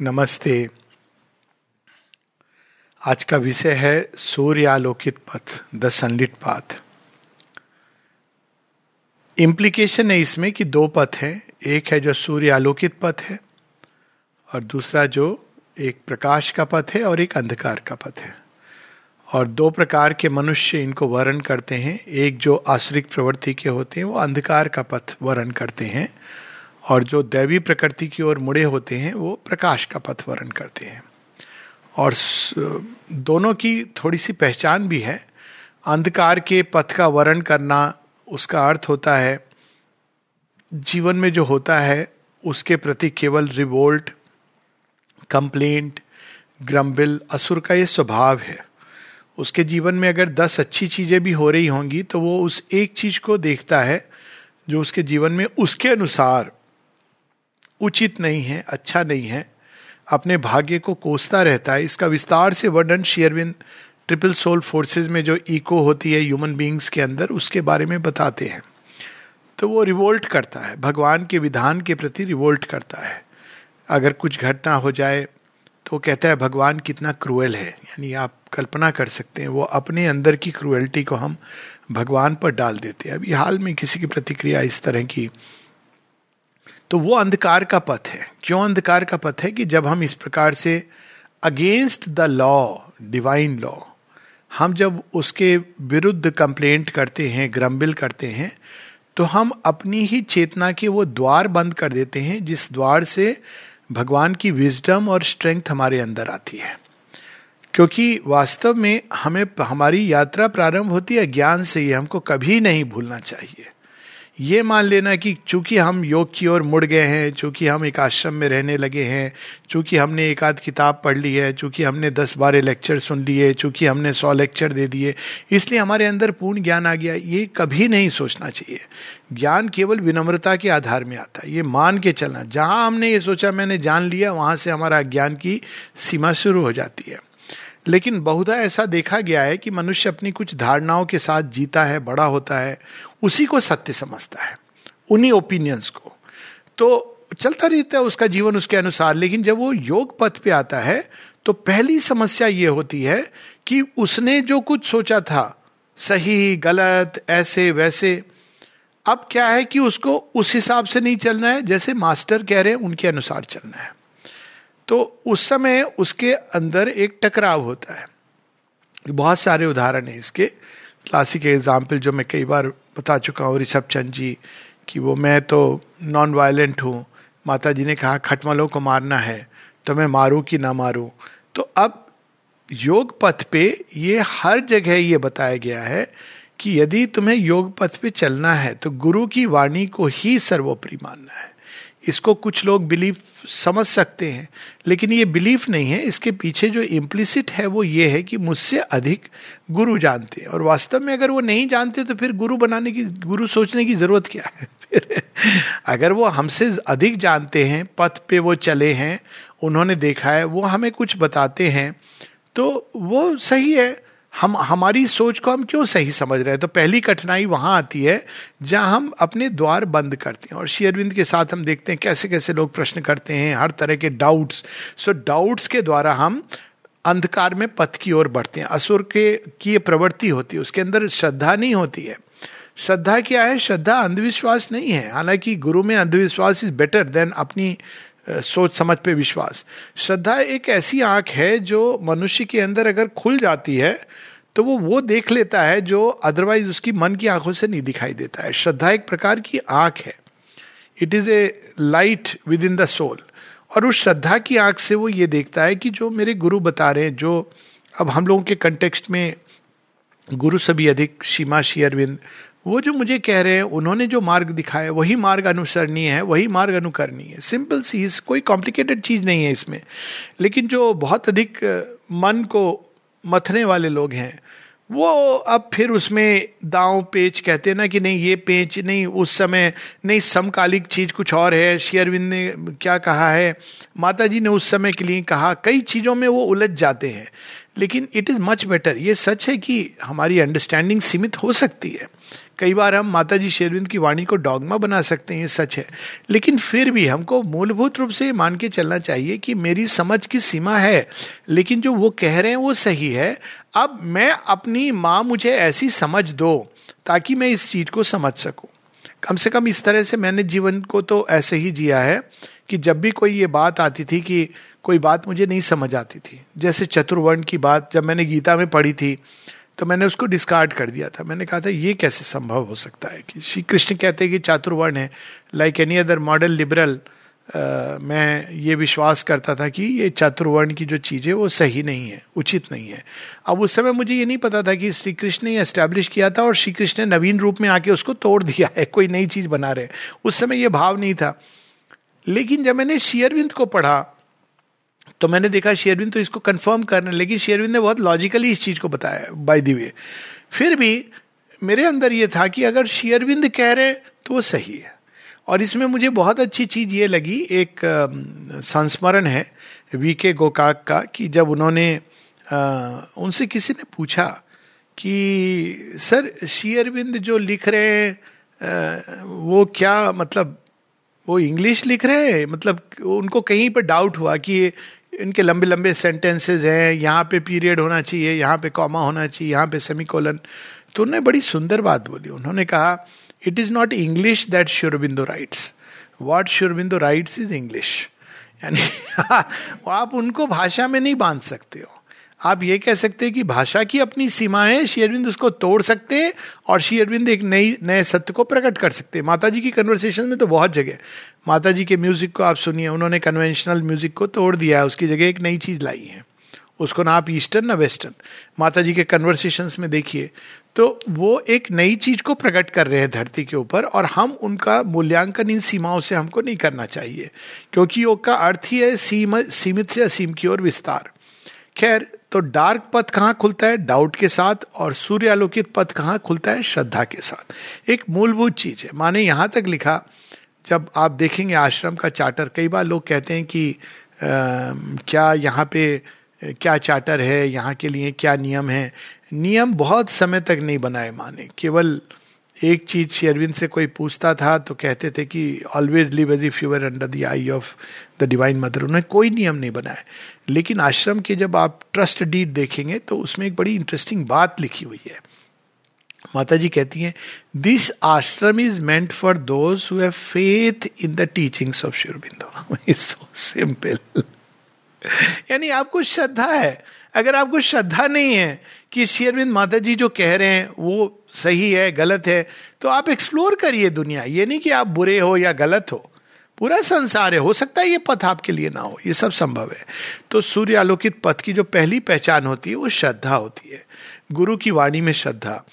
नमस्ते। आज का विषय है सूर्यालोकित पथ द सनलिट पाथ इम्प्लीकेशन है इसमें कि दो पथ हैं, एक है जो सूर्य आलोकित पथ है और दूसरा जो एक प्रकाश का पथ है और एक अंधकार का पथ है। और दो प्रकार के मनुष्य इनको वर्ण करते हैं, एक जो आश्रिक प्रवृत्ति के होते हैं, वो अंधकार का पथ वर्ण करते हैं। और जो दैवी प्रकृति की ओर मुड़े होते हैं, वो प्रकाश का पथ वर्ण करते हैं। और दोनों की थोड़ी सी पहचान भी है। अंधकार के पथ का वर्ण करना, उसका अर्थ होता है, जीवन में जो होता है, उसके प्रति केवल रिवोल्ट कंप्लेंट ग्रम्बिल असुर का ये स्वभाव है। उसके जीवन में अगर दस अच्छी चीज़ें भी हो रही होंगी तो वो उस एक चीज़ को देखता है, जो उसके जीवन में उसके अनुसार उचित नहीं है अच्छा नहीं है। अपने भाग्य को कोसता रहता है। इसका विस्तार से वर्णन शेयरविंद ट्रिपल सोल फोर्सेस में जो इको होती है ह्यूमन बींग्स के अंदर, उसके बारे में बताते हैं। तो वो रिवोल्ट करता है। भगवान के विधान के प्रति रिवोल्ट करता है। अगर कुछ घटना हो जाए तो कहता है, भगवान कितना क्रूएल है। यानी आप कल्पना कर सकते हैं, वो अपने अंदर की क्रूएल्टी को हम भगवान पर डाल देते हैं। अभी हाल में किसी की प्रतिक्रिया इस तरह की तो वो अंधकार का पथ है। क्यों अंधकार का पथ है कि जब हम इस प्रकार से against the law divine law हम जब उसके विरुद्ध कंप्लेंट करते हैं ग्रम्बिल करते हैं तो हम अपनी ही चेतना के वो द्वार बंद कर देते हैं, जिस द्वार से भगवान की विजडम और स्ट्रेंथ हमारे अंदर आती है। क्योंकि वास्तव में हमें, हमारी यात्रा प्रारंभ होती है ज्ञान से ही हमको कभी नहीं भूलना चाहिए। ये मान लेना कि चूँकि हम योग की ओर मुड़ गए हैं, चूँकि हम एक आश्रम में रहने लगे हैं, चूँकि हमने एक आध किताब पढ़ ली है, चूँकि हमने दस बारह लेक्चर सुन लिए, चूँकि हमने सौ लेक्चर दे दिए, इसलिए हमारे अंदर पूर्ण ज्ञान आ गया, ये कभी नहीं सोचना चाहिए। ज्ञान केवल विनम्रता के आधार में आता है, ये मान के चलना। जहाँ हमने ये सोचा मैंने जान लिया, वहाँ से हमारा ज्ञान की सीमा शुरू हो जाती है। लेकिन बहुधा ऐसा देखा गया है कि मनुष्य अपनी कुछ धारणाओं के साथ जीता है, बड़ा होता है, उसी को सत्य समझता है, उन्हीं ओपिनियंस को। तो चलता रहता है उसका जीवन उसके अनुसार, लेकिन जब वो योग पथ पे आता है तो पहली समस्या ये होती है कि उसने जो कुछ सोचा था, सही, गलत, ऐसे, वैसे, अब क्या है कि उसको उस हिसाब से नहीं चलना है, जैसे मास्टर कह रहे हैं, उनके अनुसार चलना है। तो उस समय उसके अंदर एक टकराव होता है। बहुत सारे उदाहरण है इसके। क्लासिक एग्ज़ाम्पल जो मैं कई बार बता चुका हूँ, ऋषभ चंद जी, कि वो मैं तो नॉन वायलेंट हूँ माता जी ने कहा, खटमलों को मारना है तो मैं मारूं कि ना मारूँ? तो अब योग पथ पे ये हर जगह ये बताया गया है कि यदि तुम्हें योग पथ पे चलना है तो गुरु की वाणी को ही सर्वोपरि मानना है। इसको कुछ लोग बिलीफ समझ सकते हैं, लेकिन ये बिलीफ नहीं है। इसके पीछे जो इम्प्लिसिट है वो ये है कि मुझसे अधिक गुरु जानते हैं। और वास्तव में अगर वो नहीं जानते तो फिर गुरु बनाने की, गुरु सोचने की ज़रूरत क्या है? फिर अगर वो हमसे अधिक जानते हैं, पथ पे वो चले हैं, उन्होंने देखा है, वो हमें कुछ बताते हैं तो वो सही है। हम, हमारी सोच को हम क्यों सही समझ रहे हैं? तो पहली कठिनाई वहाँ आती है, जहाँ हम अपने द्वार बंद करते हैं। और शेयरविंद के साथ हम देखते हैं कैसे कैसे लोग प्रश्न करते हैं, हर तरह के डाउट्स सो डाउट्स के द्वारा हम अंधकार में पथ की ओर बढ़ते हैं। असुर के, की ये प्रवृत्ति होती है, उसके अंदर श्रद्धा नहीं होती है। श्रद्धा क्या है? श्रद्धा अंधविश्वास नहीं है। हालाँकि गुरु में अंधविश्वास इज़ बेटर देन अपनी सोच समझ पे विश्वास। श्रद्धा एक ऐसी आँख है जो मनुष्य के अंदर अगर खुल जाती है तो वो वो देख लेता है जो अदरवाइज़ उसकी मन की आँखों से नहीं दिखाई देता है। श्रद्धा एक प्रकार की आँख है। It is a light within the soul और उस श्रद्धा की आँख से वो ये देखता है कि जो मेरे गुरु बता रहे हैं, जो अब हम लोगों के कंटेक्स्ट में गुरु सभी अधिक, सीमा अरविंद वो जो मुझे कह रहे हैं, उन्होंने जो मार्ग दिखाया, वही मार्ग अनुसरणीय है, वही मार्ग अनुकरणीय है। सिंपल सी कोई कॉम्प्लिकेटेड चीज़ नहीं है इसमें। लेकिन जो बहुत अधिक मन को मथने वाले लोग हैं, वो अब फिर उसमें दाव पेच कहते हैं ना कि नहीं, ये पेच नहीं, उस समय नहीं, समकालिक चीज़ कुछ और है। शेयरविंद ने क्या कहा है? माता जी ने उस समय के लिए कहा, कई चीज़ों में वो उलझ जाते हैं। लेकिन इट इज़ मच बेटर ये सच है कि हमारी अंडरस्टैंडिंग सीमित हो सकती है। कई बार हम माता जी शेरविंद की वाणी को डॉगमा बना सकते हैं, ये सच है। लेकिन फिर भी हमको मूलभूत रूप से मान के चलना चाहिए कि मेरी समझ की सीमा है, लेकिन जो वो कह रहे हैं वो सही है। अब मैं अपनी माँ मुझे ऐसी समझ दो ताकि मैं इस चीज़ को समझ सकूँ। कम से कम इस तरह से मैंने जीवन को तो ऐसे ही जिया है कि जब भी कोई ये बात आती थी कि कोई बात मुझे नहीं समझ आती थी, जैसे चतुर्वर्ण की बात जब मैंने गीता में पढ़ी थी तो मैंने उसको डिस्कार्ड कर दिया था। मैंने कहा था, ये कैसे संभव हो सकता है कि श्री कृष्ण कहते हैं कि चातुर्वर्ण है। Like any other model liberal मैं ये विश्वास करता था कि ये चातुर्वर्ण की जो चीज़ है, वो सही नहीं है, उचित नहीं है। अब उस समय मुझे ये नहीं पता था कि श्री कृष्ण ने एस्टेब्लिश किया था और श्री कृष्ण ने नवीन रूप में आके उसको तोड़ दिया है, कोई नई चीज़ बना रहे उस समय ये भाव नहीं था। लेकिन जब मैंने शेयरविंद को पढ़ा तो मैंने देखा शेयरविंद तो इसको कंफर्म करने लेकिन शेयरविंद ने बहुत लॉजिकली इस चीज़ को बताया बाय दी वे फिर भी मेरे अंदर ये था कि अगर शेयरविंद कह रहे तो वो सही है। और इसमें मुझे बहुत अच्छी चीज़ ये लगी, एक संस्मरण है वी के गोकाक का, कि जब उन्होंने उनसे किसी ने पूछा कि, सर, शेयरविंद जो लिख रहे हैं वो क्या मतलब वो इंग्लिश लिख रहे हैं? मतलब उनको कहीं पर डाउट हुआ कि इनके लंबे लंबे सेंटेंसेज हैं, यहाँ पे पीरियड होना चाहिए, यहाँ पे कॉमा होना चाहिए, यहाँ पे सेमी कोलन तो उन्होंने बड़ी सुंदर बात बोली। उन्होंने कहा it is not English that Sri Aurobindo writes what Sri Aurobindo rights is English यानी आप उनको भाषा में नहीं बाँध सकते हो। आप ये कह सकते हैं कि भाषा की अपनी सीमा है अरविंद उसको तोड़ सकते हैं और श्री अरविंद एक नई, नए सत्य को प्रकट कर सकते हैं। माता जी की कन्वर्सेशन में तो बहुत जगह माता जी के म्यूज़िक को आप सुनिए, उन्होंने कन्वेंशनल म्यूज़िक को तोड़ दिया है, उसकी जगह एक नई चीज़ लाई है। उसको ना आप ईस्टर्न ना वेस्टर्न माता जी के कन्वर्सेशन में देखिए तो वो एक नई चीज़ को प्रकट कर रहे हैं धरती के ऊपर और हम उनका मूल्यांकन इन सीमाओं से हमको नहीं करना चाहिए, क्योंकि योग का अर्थ ही है सीम, सीमित से असीम की ओर विस्तार। खैर तो डार्क पथ कहाँ खुलता है? डाउट के साथ और सूर्यालोकित पथ कहाँ खुलता है? श्रद्धा के साथ। एक मूलभूत चीज़ है। माने यहाँ तक लिखा जब आप देखेंगे आश्रम का चार्टर कई बार लोग कहते हैं कि आ, क्या यहाँ पे क्या चार्टर है? यहाँ के लिए क्या नियम है? नियम बहुत समय तक नहीं बनाए माने। केवल एक चीज़ शेरविन से कोई पूछता था तो कहते थे कि always live as if you're under the eye of the divine mother उन्होंने कोई नियम नहीं बनाया। लेकिन आश्रम के जब आप ट्रस्ट डीड देखेंगे तो उसमें एक बड़ी इंटरेस्टिंग बात लिखी हुई है। माता जी कहती हैं दिस आश्रम is meant for those who have faith in the teachings of शिवरबिंदो is so simple यानी आपको श्रद्धा है। अगर आपको श्रद्धा नहीं है कि शेरविंद माता जी जो कह रहे हैं, वो सही है, गलत है तो आप एक्सप्लोर करिए दुनिया। ये नहीं कि आप बुरे हो या गलत हो। पूरा संसार है, हो सकता है ये पथ आपके लिए ना हो, ये सब संभव है। तो सूर्य आलोकित पथ की जो पहली पहचान होती है, वो श्रद्धा होती है, गुरु की वाणी में श्रद्धा।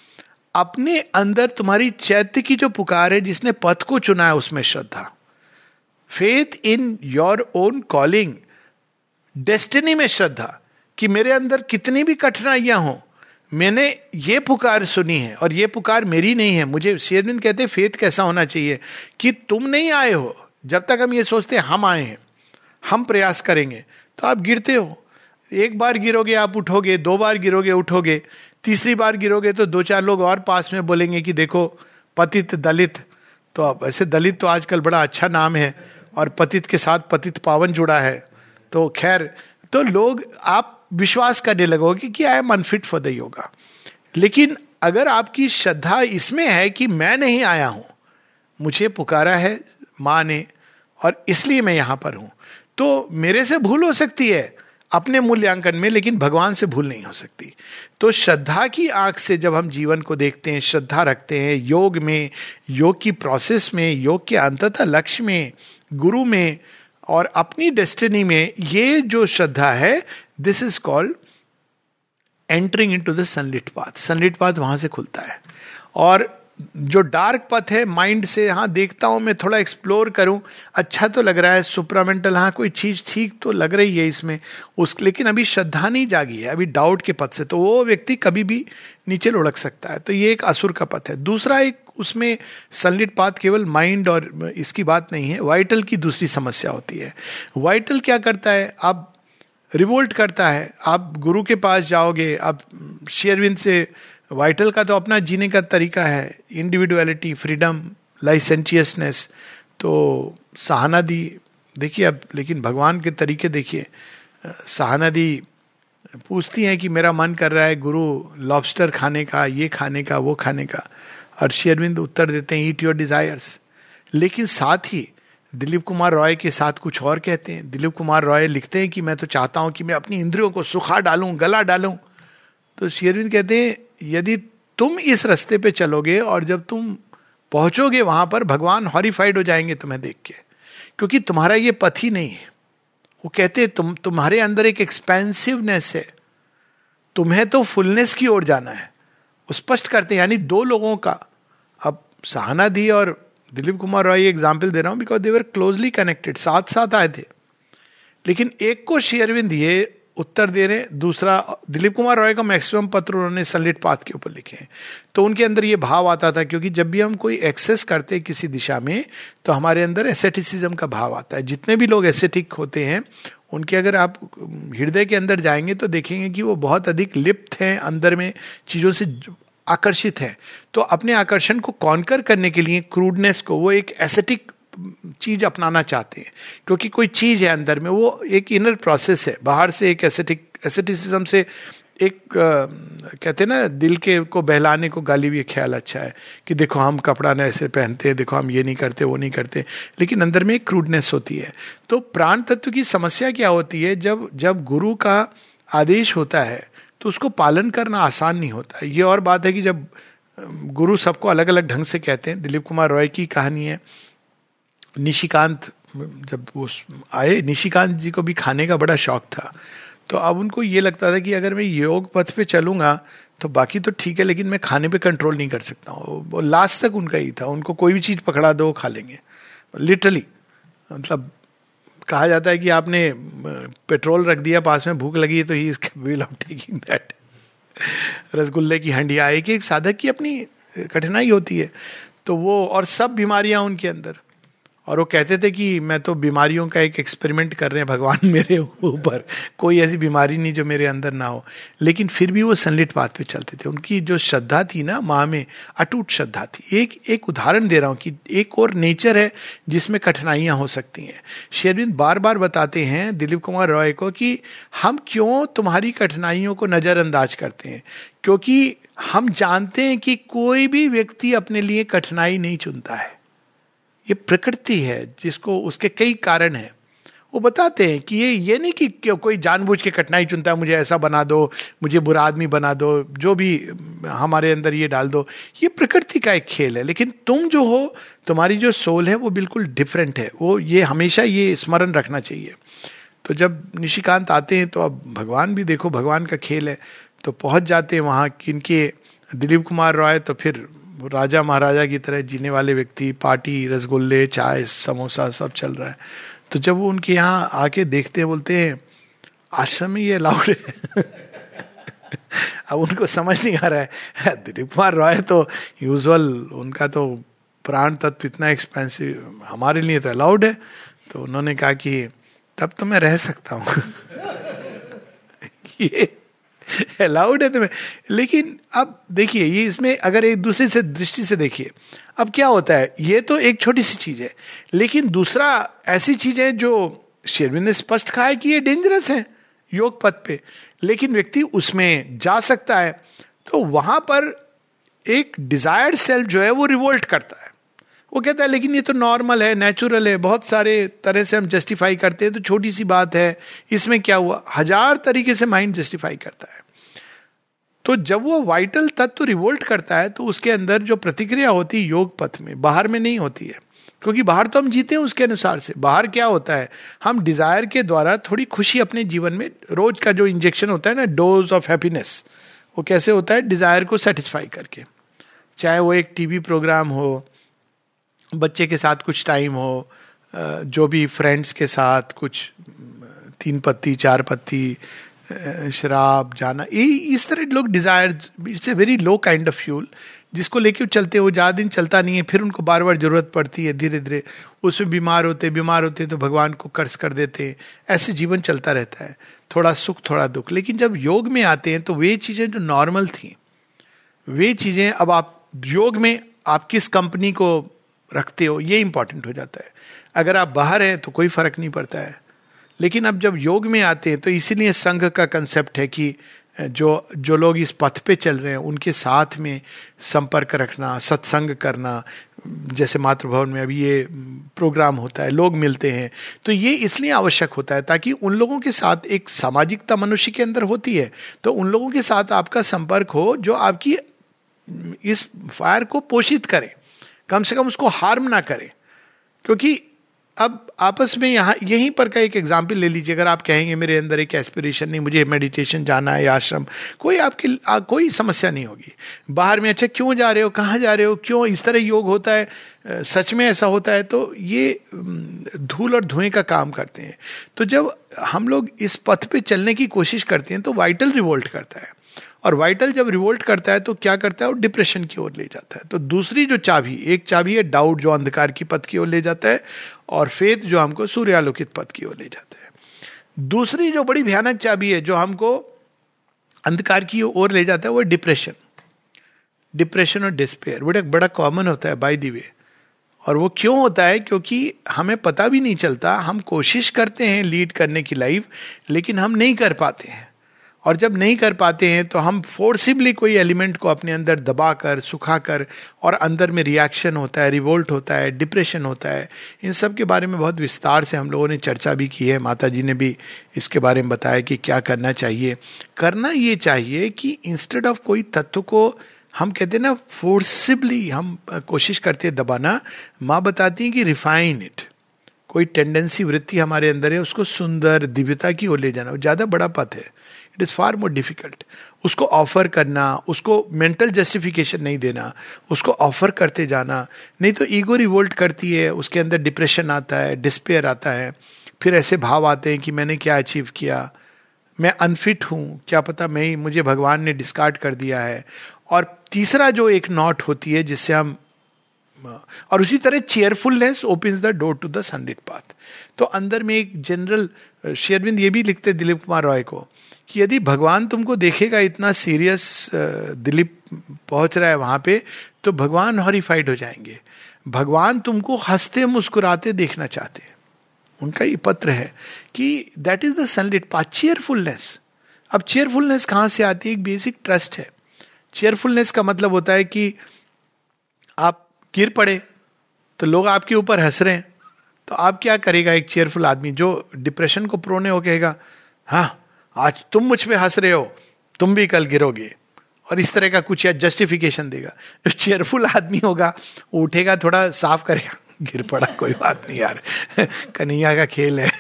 अपने अंदर तुम्हारी चैत्य की जो पुकार है, जिसने पथ को चुना है, उसमें श्रद्धा। Faith in your own calling destiny में श्रद्धा, कि मेरे अंदर कितनी भी कठिनाइयाँ हो, मैंने ये पुकार सुनी है, और ये पुकार मेरी नहीं है। मुझे शेरविंद कहते फेथ कैसा होना चाहिए कि तुम नहीं आए हो जब तक हम ये सोचते हैं, हम आए हैं, हम प्रयास करेंगे तो आप गिरते हो। एक बार गिरोगे, आप उठोगे, दो बार गिरोगे, उठोगे, तीसरी बार गिरोगे तो दो चार लोग और पास में बोलेंगे कि देखो, पतित दलित। तो अब ऐसे दलित तो आजकल बड़ा अच्छा नाम है, और पतित के साथ पतित पावन जुड़ा है। तो खैर तो लोग, आप विश्वास करने लगोगे कि I am unfit for the yoga लेकिन अगर आपकी श्रद्धा इसमें है कि मैं नहीं आया हूँ, मुझे पुकारा है माँ ने और इसलिए मैं यहाँ पर हूँ। तो मेरे से भूल हो सकती है अपने मूल्यांकन में, लेकिन भगवान से भूल नहीं हो सकती। तो श्रद्धा की आँख से जब हम जीवन को देखते हैं, श्रद्धा रखते हैं, योग में, योग की प्रोसेस में, योग के अंततः लक्ष्य में, गुरु में, और अपनी डेस्टिनी में, ये जो श्रद्धा है this is called entering into the sunlit path sunlit path वहाँ से खुलता है। और जो डार्क पथ है माइंड से हाँ देखता हूँ मैं थोड़ा एक्सप्लोर करूँ। अच्छा तो लग रहा है सुपरामेंटल हाँ कोई चीज़ ठीक तो लग रही है इसमें। उस, लेकिन अभी श्रद्धा नहीं जागी है, अभी डाउट के पथ से। तो वो व्यक्ति कभी भी नीचे लुढ़क सकता है। तो ये एक असुर का पथ है। दूसरा एक, उसमें सनलिट पाथ केवल माइंड और इसकी बात नहीं है वाइटल की दूसरी समस्या होती है। वाइटल क्या करता है? आप रिवोल्ट करता है। आप गुरु के पास जाओगे, आप शेयरविंद से वाइटल का तो अपना जीने का तरीका है। इंडिविजुअलिटी फ्रीडम लाइसेंटियसनेस तो सहाना दी देखिए अब, लेकिन भगवान के तरीके देखिए। सहाना दी पूछती हैं कि मेरा मन कर रहा है गुरु लॉबस्टर खाने का, ये खाने का, वो खाने का। और शेरविंद उत्तर देते हैं ईट योर डिजायर्स लेकिन साथ ही दिलीप कुमार रॉय के साथ कुछ और कहते हैं। दिलीप कुमार रॉय लिखते हैं कि मैं तो चाहता हूँ कि मैं अपनी इंद्रियों को सुखा डालूं, गला डालूं। तो शेरविंद कहते हैं, यदि तुम इस रास्ते पे चलोगे और जब तुम पहुंचोगे वहाँ पर, भगवान हॉरीफाइड हो जाएँगे तुम्हें देख के। क्योंकि तुम्हारा ये पथ ही नहीं है। वो कहते तुम, तुम्हारे अंदर एक एक्सपेंसिवनेस है। तुम्हें तो फुलनेस की ओर जाना है। स्पष्ट करते हैं, यानी दो लोगों का। अब सहाना दी और दिलीप कुमार रॉय एग्ज़ाम्पल दे रहा हूँ बिकॉज़ देवर क्लोजली कनेक्टेड साथ साथ आए थे। लेकिन एक को शेयरविंद ये उत्तर दे रहे हैं, दूसरा, दिलीप कुमार रॉय का मैक्सिमम पत्र उन्होंने सनलिट पाथ के ऊपर लिखे हैं। तो उनके अंदर ये भाव आता था, क्योंकि जब भी हम कोई एक्सेस करते हैं किसी दिशा में तो हमारे अंदर एसेटिसिज्म का भाव आता है। जितने भी लोग एसेटिक होते हैं, उनके अगर आप हृदय के अंदर जाएँगे तो देखेंगे कि वो बहुत अधिक लिप्त हैं, अंदर में चीज़ों से आकर्षित है। तो अपने आकर्षण को कॉन्कर करने के लिए, क्रूडनेस को, वो एक एसेटिक चीज़ अपनाना चाहते हैं। क्योंकि कोई चीज़ है अंदर में वो एक इनर प्रोसेस है। बाहर से एक एसेटिक एसेटिसिज्म से एक आ, कहते हैं ना दिल के को बहलाने को गाली भी ख्याल अच्छा है कि देखो हम कपड़ा न ऐसे पहनते हैं देखो हम ये नहीं करते वो नहीं करते। लेकिन अंदर में एक क्रूडनेस होती है। तो प्राण तत्व की समस्या क्या होती है? जब जब गुरु का आदेश होता है तो उसको पालन करना आसान नहीं होता। ये और बात है कि जब गुरु सबको अलग अलग ढंग से कहते हैं। दिलीप कुमार रॉय की कहानी है। निशिकांत, जब वो आए, निशिकांत जी को भी खाने का बड़ा शौक था। तो अब उनको ये लगता था कि अगर मैं योग पथ पे चलूँगा तो बाकी तो ठीक है, लेकिन मैं खाने पे कंट्रोल नहीं कर सकता हूँ। वो लास्ट तक उनका ही था। उनको कोई भी चीज़ पकड़ा दो खा लेंगे। लिटरली मतलब कहा जाता है कि आपने पेट्रोल रख दिया, पास में भूख लगी तो he is will of taking that रसगुल्ले की हंडिया एक एक साधक की अपनी कठिनाई होती है। तो वो, और सब बीमारियाँ उनके अंदर। और वो कहते थे कि मैं तो बीमारियों का एक एक्सपेरिमेंट कर रहे हैं भगवान मेरे ऊपर। कोई ऐसी बीमारी नहीं जो मेरे अंदर ना हो। लेकिन फिर भी वो सनलिट बात पे चलते थे। उनकी जो श्रद्धा थी ना, माँ में अटूट श्रद्धा थी। एक एक उदाहरण दे रहा हूँ कि एक और नेचर है जिसमें कठिनाइयाँ हो सकती हैं। शेरविंद बार बार बताते हैं दिलीप कुमार रॉय को कि हम क्यों तुम्हारी कठिनाइयों को नज़रअंदाज करते हैं? क्योंकि हम जानते हैं कि कोई भी व्यक्ति अपने लिए कठिनाई नहीं चुनता है। ये प्रकृति है, जिसको उसके कई कारण हैं। वो बताते हैं कि ये ये नहीं कि कोई जानबूझ के कठिनाई चुनता है, मुझे ऐसा बना दो, मुझे बुरा आदमी बना दो, जो भी हमारे अंदर ये डाल दो। ये प्रकृति का एक खेल है, लेकिन तुम जो हो, तुम्हारी जो सोल है, वो बिल्कुल डिफरेंट है। वो, ये हमेशा ये स्मरण रखना चाहिए। तो जब निशिकांत आते हैं तो अब भगवान भी देखो, भगवान का खेल है तो पहुँच जाते हैं वहाँ किनके दिलीप कुमार रॉय तो फिर राजा महाराजा की तरह जीने वाले व्यक्ति, पार्टी, रसगुल्ले, चाय, समोसा सब चल रहा है। तो जब वो उनके यहाँ आके देखते हैं, बोलते हैं, आश्रम ये अलाउड है? अब उनको समझ नहीं आ रहा है। दिलीप कुमार रॉय तो यूजुअल उनका तो प्राण तत्व इतना एक्सपेंसिव हमारे लिए तो अलाउड है। तो उन्होंने कहा कि, तब तो मैं रह सकता हूँ। ये अलाउड है तुम्हें। लेकिन अब देखिए, ये इसमें अगर एक दूसरे से दृष्टि से देखिए, अब क्या होता है? ये तो एक छोटी सी चीज़ है। लेकिन दूसरा ऐसी चीज़ है जो शेरविंद ने स्पष्ट कहा है कि ये डेंजरस है योग पथ पे। लेकिन व्यक्ति उसमें जा सकता है तो वहाँ पर एक डिजायर्ड सेल्फ जो है वो रिवोल्ट करता है। वो कहता है, लेकिन ये तो नॉर्मल है नेचुरल है, बहुत सारे तरह से हम जस्टिफाई करते हैं तो छोटी सी बात है, इसमें क्या हुआ? हज़ार तरीके से माइंड जस्टिफाई करता है। तो जब वो वाइटल तत्व रिवोल्ट करता है तो उसके अंदर जो प्रतिक्रिया होती है, योग पथ में, बाहर में नहीं होती है। क्योंकि बाहर तो हम जीते हैं उसके अनुसार से। बाहर क्या होता है, हम डिज़ायर के द्वारा थोड़ी खुशी अपने जीवन में, रोज का जो इंजेक्शन होता है ना डोज ऑफ़ हैप्पीनेस वो कैसे होता है डिज़ायर को सेटिस्फाई करके। चाहे वो एक टीवी प्रोग्राम हो बच्चे के साथ कुछ टाइम हो जो भी फ्रेंड्स के साथ कुछ, तीन पत्ती, चार पत्ती शराब, जाना, ये, इस तरह लोग desire it's a very low kind of fuel जिसको लेके चलते वो ज़्यादा दिन चलता नहीं है, फिर उनको बार बार ज़रूरत पड़ती है धीरे धीरे उसमें बीमार होते बीमार होते तो भगवान को कर्ज कर देते हैं, ऐसे जीवन चलता रहता है, थोड़ा सुख, थोड़ा दुख, लेकिन जब योग में आते हैं तो वे चीज़ें जो नॉर्मल थी, वे चीज़ें, अब आप, योग में आप किस कंपनी को रखते हो, ये इंपॉर्टेंट हो जाता है। अगर आप बाहर हैं तो कोई फ़र्क नहीं पड़ता है। लेकिन अब जब योग में आते हैं तो इसीलिए संघ का कंसेप्ट है कि जो जो लोग इस पथ पे चल रहे हैं, उनके साथ में संपर्क रखना, सत्संग करना, जैसे मातृभवन में अभी ये प्रोग्राम होता है, लोग मिलते हैं तो ये इसलिए आवश्यक होता है ताकि उन लोगों के साथ एक सामाजिकता मनुष्य के अंदर होती है। तो उन लोगों के साथ आपका संपर्क हो जो आपकी, इस फायर को पोषित करे। कम से कम उसको हार्म ना करे। क्योंकि अब आपस में यहाँ यहीं पर का एक एग्ज़ाम्पल ले लीजिए अगर आप कहेंगे मेरे अंदर एक एस्पिरेशन नहीं मुझे मेडिटेशन जाना है आश्रम। कोई आपकी आ, कोई समस्या नहीं होगी। बाहर में अच्छा क्यों जा रहे हो? कहाँ जा रहे हो? क्यों इस तरह योग होता है? सच में ऐसा होता है? तो ये धूल और धुएँ का काम करते हैं। तो जब हम लोग इस पथ पे चलने की कोशिश करते हैं तो वाइटल रिवोल्ट करता है। और वाइटल जब रिवोल्ट करता है तो क्या करता है? वो डिप्रेशन की ओर ले जाता है। तो दूसरी जो चाबी, एक चाबी है डाउट जो अंधकार की पथ की ओर ले जाता है और फेत जो हमको सूर्यालोकित पथ की ओर ले जाता है। दूसरी जो बड़ी भयानक चाबी है जो हमको अंधकार की ओर ले जाता है वो डिप्रेशन डिप्रेशन और डिस्पेयर वो एक बड़ा कॉमन होता है बाई दी वे और वो क्यों होता है? क्योंकि हमें पता भी नहीं चलता, हम कोशिश करते हैं लीड करने की लाइफ लेकिन हम नहीं कर पाते हैं। और जब नहीं कर पाते हैं तो हम फोर्सिबली कोई एलिमेंट को अपने अंदर दबा कर सुखा कर और अंदर में रिएक्शन होता है रिवोल्ट होता है डिप्रेशन होता है, इन सब के बारे में बहुत विस्तार से हम लोगों ने चर्चा भी की है। माता जी ने भी इसके बारे में बताया कि क्या करना चाहिए। करना ये चाहिए कि इंस्टेड ऑफ़ कोई तत्व को हम कहते हैं ना फोर्सिबली हम कोशिश करते हैं दबाना, माँ बताती हैं कि रिफाइन इट कोई टेंडेंसी वृत्ति हमारे अंदर है, उसको सुंदर, दिव्यता की ओर ले जाना ज़्यादा बड़ा पथ है। It is far more difficult उसको ऑफ़र करना, उसको मेंटल जस्टिफिकेशन नहीं देना, उसको ऑफ़र करते जाना, नहीं तो ईगो रिवोल्ट करती है, उसके अंदर डिप्रेशन आता है डिस्पेयर आता है। फिर ऐसे भाव आते हैं कि मैंने क्या अचीव किया? मैं अनफिट हूँ, क्या पता मैं ही, मुझे भगवान ने डिस्कार्ड कर दिया है। और तीसरा जो एक नॉट होती है, जिससे हम, और उसी तरह cheerfulness opens the door to the sunlit path तो अंदर में एक जनरल शेयरविंद ये भी लिखते दिलीप कुमार रॉय को कि यदि भगवान तुमको देखेगा इतना सीरियस दिलीप पहुँच रहा है वहाँ पे तो भगवान हॉरीफाइड हो जाएँगे। भगवान तुमको हँसते, मुस्कुराते देखना चाहते उनका ये पत्र है कि that is the sunlit path cheerfulness अब चेयरफुलनेस कहाँ से आती है? एक बेसिक ट्रस्ट है। चेयरफुलनेस का मतलब होता है कि आप गिर पड़े तो लोग आपके ऊपर हंस रहे हैं। तो आप क्या करेगा एक चेयरफुल आदमी जो डिप्रेशन को प्रोने हो कहेगा हाँ आज तुम मुझ पे हंस रहे हो, तुम भी कल गिरोगे। और इस तरह का कुछ या जस्टिफिकेशन देगा। जो चेयरफुल आदमी होगा, वो उठेगा, थोड़ा साफ़ करेगा। गिर पड़ा, कोई बात नहीं यार। कन्हैया का खेल है।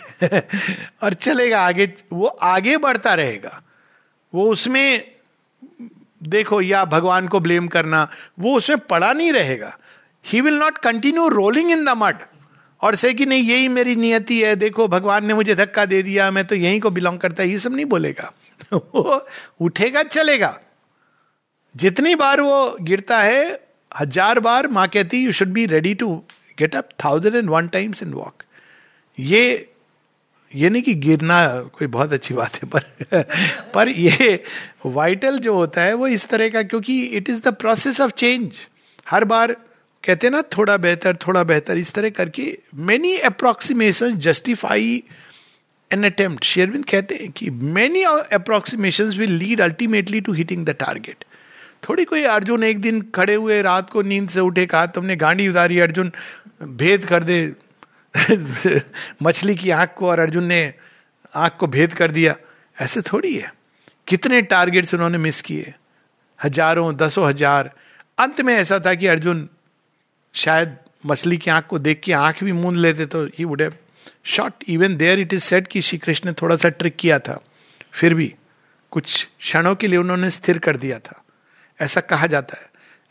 और चलेगा आगे, वो आगे बढ़ता रहेगा। वो उसमें, देखो, या भगवान को ब्लेम करना, वो उसमें पड़ा नहीं रहेगा। He will not continue rolling in the mud और से कि नहीं, यही मेरी नियति है। देखो, भगवान ने मुझे धक्का दे दिया, मैं तो यहीं को बिलोंग करता ये सब नहीं बोलेगा। वो उठेगा, चलेगा। जितनी बार वो गिरता है, हज़ार बार माँ कहती you should be ready to get up thousand and one times in walk ये ये नहीं कि गिरना कोई बहुत अच्छी बात है, पर पर ये वाइटल जो होता है, वो इस तरह का, क्योंकि it is the process of change हर बार कहते हैं ना, थोड़ा बेहतर थोड़ा बेहतर, इस तरह करके many approximation justify an attempt Sri Aurobindo कहते हैं कि many approximation will lead ultimately to hitting the target थोड़ी कोई अर्जुन एक दिन खड़े हुए, रात को नींद से उठे, कहा, तुमने गांडी उतारी, अर्जुन, भेद कर दे। मछली की आँख को और अर्जुन ने आँख को भेद कर दिया। ऐसे थोड़ी है। कितने टारगेट्स उन्होंने मिस किए? हज़ारों, दसों हज़ार। अंत में ऐसा था कि अर्जुन शायद मछली की आँख को देख के आँख भी मूंद लेते तो he would have shot even there it is set कि श्री कृष्ण ने थोड़ा सा ट्रिक किया था। फिर भी कुछ क्षणों के लिए उन्होंने स्थिर कर दिया था। ऐसा कहा जाता है।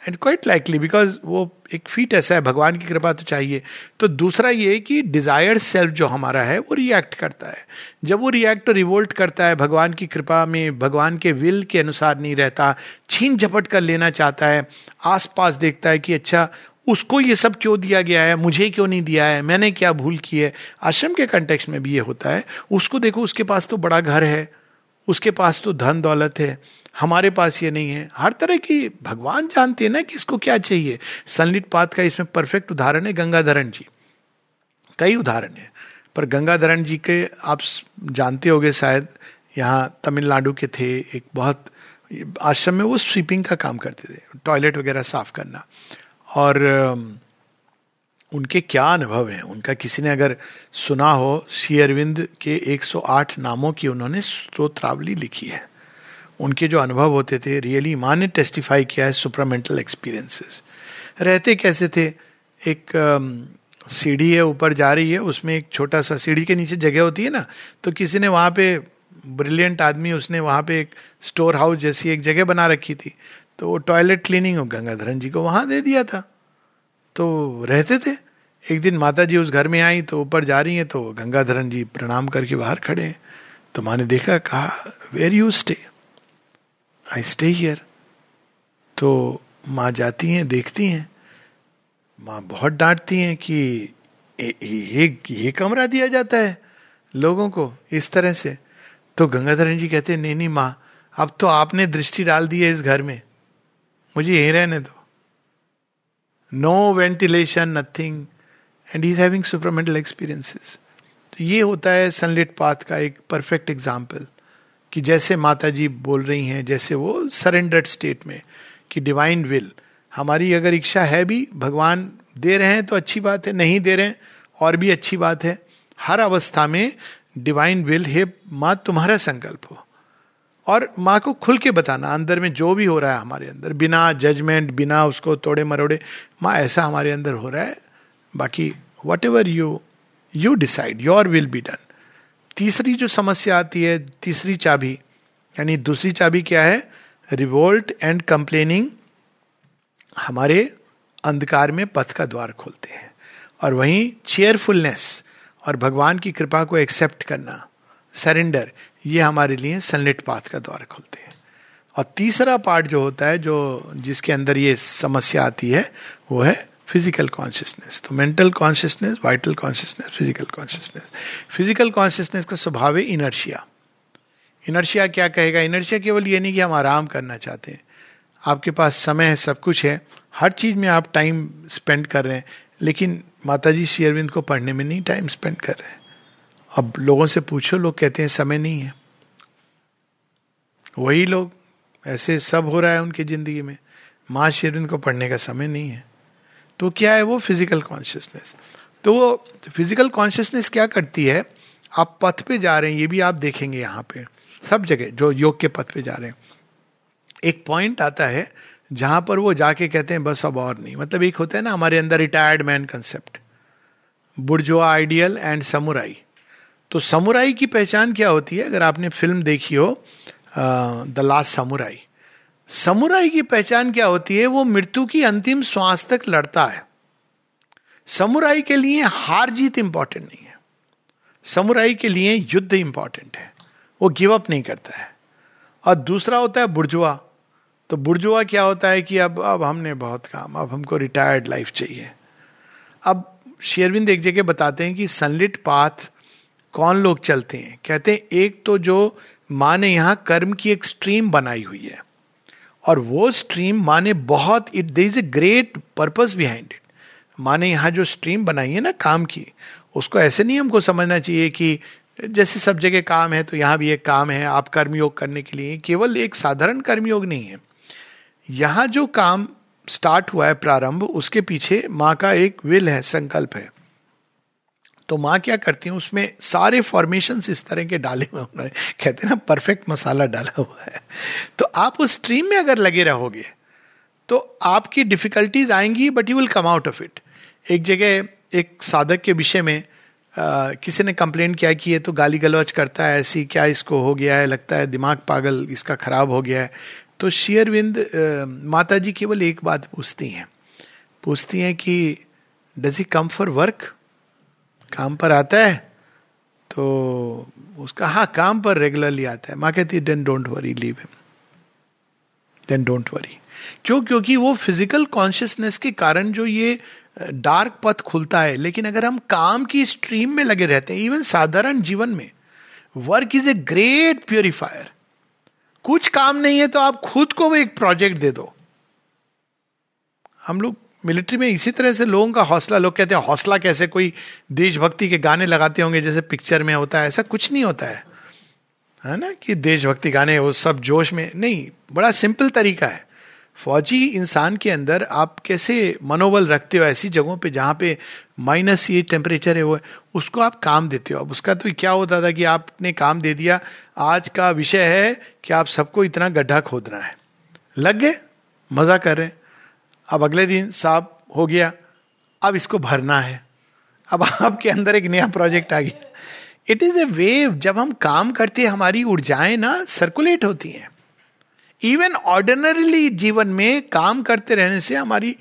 एंड क्वाइट लाइकली बिकॉज़ वो एक फीट ऐसा है, भगवान की कृपा तो चाहिए। तो दूसरा ये कि डिज़ायर सेल्फ जो हमारा है, वो रिएक्ट करता है। जब वो रिएक्ट और रिवोल्ट करता है, भगवान की कृपा में, भगवान के विल के अनुसार नहीं रहता, छीन झपट कर लेना चाहता है, आसपास देखता है कि अच्छा उसको ये सब क्यों दिया गया है? मुझे क्यों नहीं दिया है? मैंने क्या भूल की है? आश्रम के कंटेक्स में भी ये होता है। उसको देखो, उसके पास तो बड़ा घर है। उसके पास तो धन दौलत है। हमारे पास ये नहीं है। हर तरह की भगवान जानते हैं ना कि इसको क्या चाहिए। सनलिट पात का इसमें परफेक्ट उदाहरण है गंगाधरण जी। कई उदाहरण है। पर गंगाधरण जी के आप जानते होगे शायद, यहाँ तमिलनाडु के थे एक बहुत, आश्रम में वो स्वीपिंग का काम करते थे। टॉयलेट वगैरह साफ़ करना। और उनके क्या अनुभव हैं? उनका किसी ने अगर सुना हो श्री अरविंद के 108 नामों की उन्होंने स्त्रोत्रावली लिखी है। उनके जो अनुभव होते थे, रियली माँ ने टेस्टिफाई किया है सुपरामेंटल एक्सपीरियंसेस। रहते कैसे थे? एक सीढ़ी है, ऊपर जा रही है, उसमें एक छोटा सा सीढ़ी के नीचे जगह होती है ना तो किसी ने वहाँ पे ब्रिलियंट आदमी, उसने वहाँ पे एक स्टोर हाउस जैसी एक जगह बना रखी थी। तो वो टॉयलेट क्लीनिंग गंगाधरन जी को वहाँ दे दिया था। तो रहते थे। एक दिन माता जी उस घर में आई तो ऊपर जा रही हैं तो गंगाधरन जी प्रणाम करके बाहर खड़े हैं। तो माँ ने देखा, कहा where you stay I stay here तो माँ जाती हैं, देखती हैं। माँ बहुत डांटती हैं कि ये ये कमरा दिया जाता है लोगों को इस तरह से। तो गंगाधरन जी कहते नहीं नहीं माँ, अब तो आपने दृष्टि डाल दी है इस घर में। मुझे यहीं रहने दो। No ventilation nothing and is having supramental experiences तो ये होता है सनलिट पाथ का एक परफेक्ट एग्ज़ाम्पल कि जैसे माता जी बोल रही हैं, जैसे वो सरेंडर्ड स्टेट में कि डिवाइन विल हमारी अगर इच्छा है भी भगवान दे रहे हैं तो अच्छी बात है, नहीं दे रहे हैं, और भी अच्छी बात है। हर अवस्था में डिवाइन विल है माँ, तुम्हारा संकल्प हो। और माँ को खुल के बताना, अंदर में जो भी हो रहा है हमारे अंदर, बिना जजमेंट बिना उसको तोड़े मरोड़े, माँ, ऐसा हमारे अंदर हो रहा है। बाकी whatever you you decide your will be done तीसरी जो समस्या आती है, तीसरी चाबी, यानी दूसरी चाबी क्या है? रिवोल्ट एंड कंप्लेनिंग हमारे अंधकार में पथ का द्वार खोलते हैं। और वहीं चेयरफुलनेस और भगवान की कृपा को एक्सेप्ट करना सरेंडर ये हमारे लिए सनलिट पाथ का द्वार खोलते हैं। और तीसरा पार्ट जो होता है, जो जिसके अंदर ये समस्या आती है, वो है फ़िज़िकल कॉन्शियसनेस तो mental consciousness vital consciousness physical consciousness physical consciousness का स्वभाव है इनर्शिया इनर्शिया क्या कहेगा? इनर्शिया केवल ये नहीं कि हम आराम करना चाहते हैं। आपके पास समय है, सब कुछ है। हर चीज़ में आप टाइम स्पेंड कर रहे हैं, लेकिन माता जी श्री अरविंद को पढ़ने में नहीं टाइम स्पेंड कर रहे हैं। अब लोगों से पूछो, लोग कहते हैं समय नहीं है। वही लोग, ऐसे सब हो रहा है उनकी ज़िंदगी में, माँ श्री अरविंद को पढ़ने का समय नहीं है। तो क्या है वो फ़िज़िकल कॉन्शियसनेस तो वो फ़िज़िकल कॉन्शियसनेस क्या करती है? आप पथ पे जा रहे हैं, ये भी आप देखेंगे यहाँ पे, सब जगह, जो योग के पथ पे जा रहे हैं। एक पॉइंट आता है, जहाँ पर वो जाके कहते हैं, बस अब और नहीं। मतलब एक होता है ना, हमारे अंदर retired man concept bourgeois ideal and samurai तो समुराई की पहचान क्या होती है? अगर आपने फ़िल्म देखी हो द लास्ट समुराई। समुराई की पहचान क्या होती है? वो मृत्यु की अंतिम श्वास तक लड़ता है। समुराई के लिए हार जीत इंपॉर्टेंट नहीं है। समुराई के लिए युद्ध इंपॉर्टेंट है। वो गिव अप नहीं करता है। और दूसरा होता है बुर्जुआ। तो बुर्जुआ क्या होता है कि अब अब हमने बहुत काम, अब हमको रिटायर्ड लाइफ चाहिए। अब शेयरविंद एक जगह बताते हैं कि सनलिट पाथ कौन लोग चलते हैं? कहते हैं, एक तो जो माँ ने यहाँ कर्म की एक स्ट्रीम बनाई हुई है, और वो स्ट्रीम माँ ने बहुत it they is a great purpose behind it माँ ने यहाँ जो स्ट्रीम बनाई है ना, काम की, उसको ऐसे नहीं हमको समझना चाहिए कि जैसे सब जगह काम है तो यहाँ भी एक काम है, आप कर्मयोग करने के लिए, केवल एक साधारण कर्मयोग नहीं है। यहाँ जो काम स्टार्ट हुआ है प्रारंभ, उसके पीछे माँ का एक विल है, संकल्प है। तो माँ क्या करती है, उसमें सारे फॉर्मेशन इस तरह के डाले हुए उन्होंने कहते हैं ना परफेक्ट मसाला डाला हुआ है। तो आप उस स्ट्रीम में अगर लगे रहोगे तो आपकी डिफिकल्टीज आएँगी but you will come out of it एक जगह, एक साधक के विषय में किसी ने कंप्लेन किया कि ये तो गाली गलौज करता है, ऐसी क्या इसको हो गया है, लगता है दिमाग पागल, इसका खराब हो गया है। तो शेयरविंद माता जी केवल एक बात पूछती हैं। पूछती हैं कि does he come for work काम पर आता है तो उसका हाँ काम पर रेगुलरली आता है। माँ कहती then don't worry leave him then don't worry क्यों? क्योंकि वो फ़िज़िकल कॉन्शियसनेस के कारण जो ये डार्क पथ खुलता है, लेकिन अगर हम काम की स्ट्रीम में लगे रहते हैं इवन साधारण जीवन में work is a great purifier कुछ काम नहीं है तो आप खुद को वो एक प्रोजेक्ट दे दो। हम लोग मिलिट्री में इसी तरह से लोगों का हौसला, लोग कहते हैं, हौसला कैसे कोई देशभक्ति के गाने लगाते होंगे, जैसे पिक्चर में होता है, ऐसा कुछ नहीं होता है। है ना कि देशभक्ति गाने, वो सब जोश में, नहीं, बड़ा सिंपल तरीका है। फौजी इंसान के अंदर आप कैसे मनोबल रखते हो ऐसी जगहों पे जहाँ पे माइनस ये टेम्परेचर है, वो है उसको आप काम देते हो। अब उसका तो क्या होता था कि आपने काम दे दिया, आज का विषय है कि आप सबको इतना गड्ढा खोदना है। लग गए? मज़ा कर रहे अब अगले दिन साहब हो गया, अब इसको भरना है। अब आपके अंदर एक नया प्रोजेक्ट आ गया। इट इज़ ए वेव जब हम काम करते हैं, हमारी ऊर्जाएँ ना सर्कुलेट होती हैं। इवन ऑर्डिनरीली जीवन में काम करते रहने से हमारी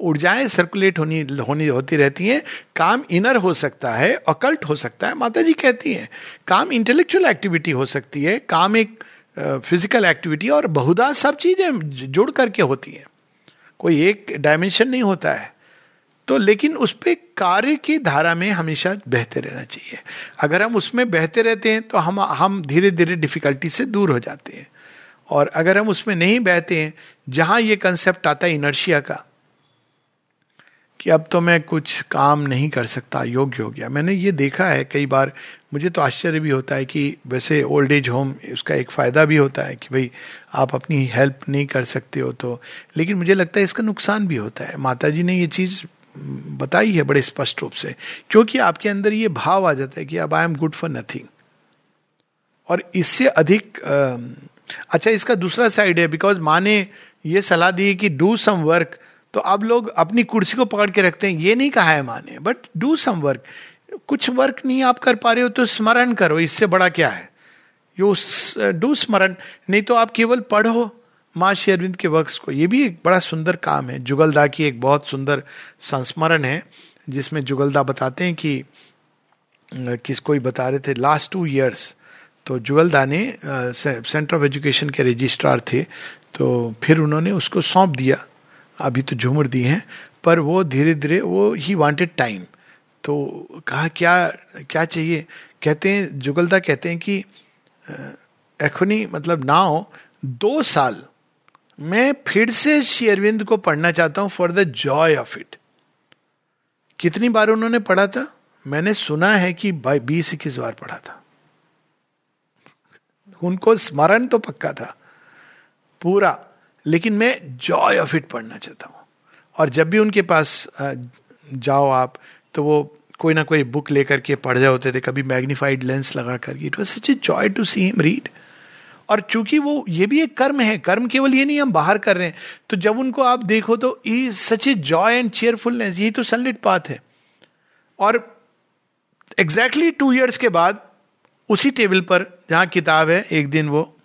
ऊर्जाएँ सर्कुलेट होनी होनी होती रहती हैं। काम इनर हो सकता है अकल्ट हो सकता है माता जी कहती हैं, काम इंटेलेक्चुअल एक्टिविटी हो सकती है, काम एक फ़िज़िकल एक्टिविटी और बहुधा सब चीज़ें जुड़ करके होती हैं। कोई एक डायमेंशन नहीं होता है। तो लेकिन उस पर कार्य की धारा में हमेशा बहते रहना चाहिए। अगर हम उसमें बहते रहते हैं तो हम हम धीरे धीरे डिफिकल्टी से दूर हो जाते हैं। और अगर हम उसमें नहीं बहते हैं, जहाँ ये कंसेप्ट आता है इनर्शिया का कि अब तो मैं कुछ काम नहीं कर सकता, योग्य हो गया। मैंने ये देखा है कई बार, मुझे तो आश्चर्य भी होता है कि वैसे ओल्ड एज होम उसका एक फ़ायदा भी होता है कि भाई आप अपनी हेल्प नहीं कर सकते हो तो। लेकिन मुझे लगता है इसका नुकसान भी होता है। माता जी ने ये चीज़ बताई है बड़े स्पष्ट रूप से, क्योंकि आपके अंदर ये भाव आ जाता है कि अब I am good for nothing और इससे अधिक अच्छा इसका दूसरा साइड है बिकॉज़ माँ ने ये सलाह दी है कि डू सम वर्क तो अब लोग अपनी कुर्सी को पकड़ के रखते हैं। ये नहीं कहा है माँ ने बट डू सम वर्क कुछ वर्क नहीं आप कर पा रहे हो तो स्मरण करो, इससे बड़ा क्या है? यो डू स्मरण, नहीं तो आप केवल पढ़ो माँ शेरविंद के वर्क्स को। ये भी एक बड़ा सुंदर काम है। जुगलदा की एक बहुत सुंदर संस्मरण है, जिसमें जुगलदा बताते हैं कि किस कोई बता रहे थे लास्ट टू ईयर्स तो जुगलदा ने सेंटर ऑफ़ एजुकेशन के रजिस्ट्रार थे तो फिर उन्होंने उसको सौंप दिया। अभी तो झूमर दी हैं, पर वो धीरे धीरे वो ही वांटेड टाइम तो कहा, क्या क्या चाहिए? कहते हैं जुगलदा कहते हैं कि एखुनी मतलब नाउ, दो साल, मैं फिर से श्री अरविंद को पढ़ना चाहता हूँ for the joy of it कितनी बार उन्होंने पढ़ा था? मैंने सुना है कि बीस इक्कीस बार पढ़ा था। उनको स्मरण तो पक्का था। पूरा लेकिन मैं जॉय ऑफ़ इट पढ़ना चाहता हूँ। और जब भी उनके पास जाओ आप तो वो कोई ना कोई बुक लेकर के पढ़ रहे होते थे, कभी मैग्निफाइड लेंस लगा करके। It was such a joy to see him read और चूँकि वो, ये भी एक कर्म है, कर्म केवल ये नहीं, हम बाहर कर रहे हैं। तो जब उनको आप देखो तो ई such a joy and cheerfulness यही तो सनलिट पाथ है। और एग्जैक्टली टू ईयर्स के बाद, उसी टेबल पर, जहाँ किताब है, एक दिन वो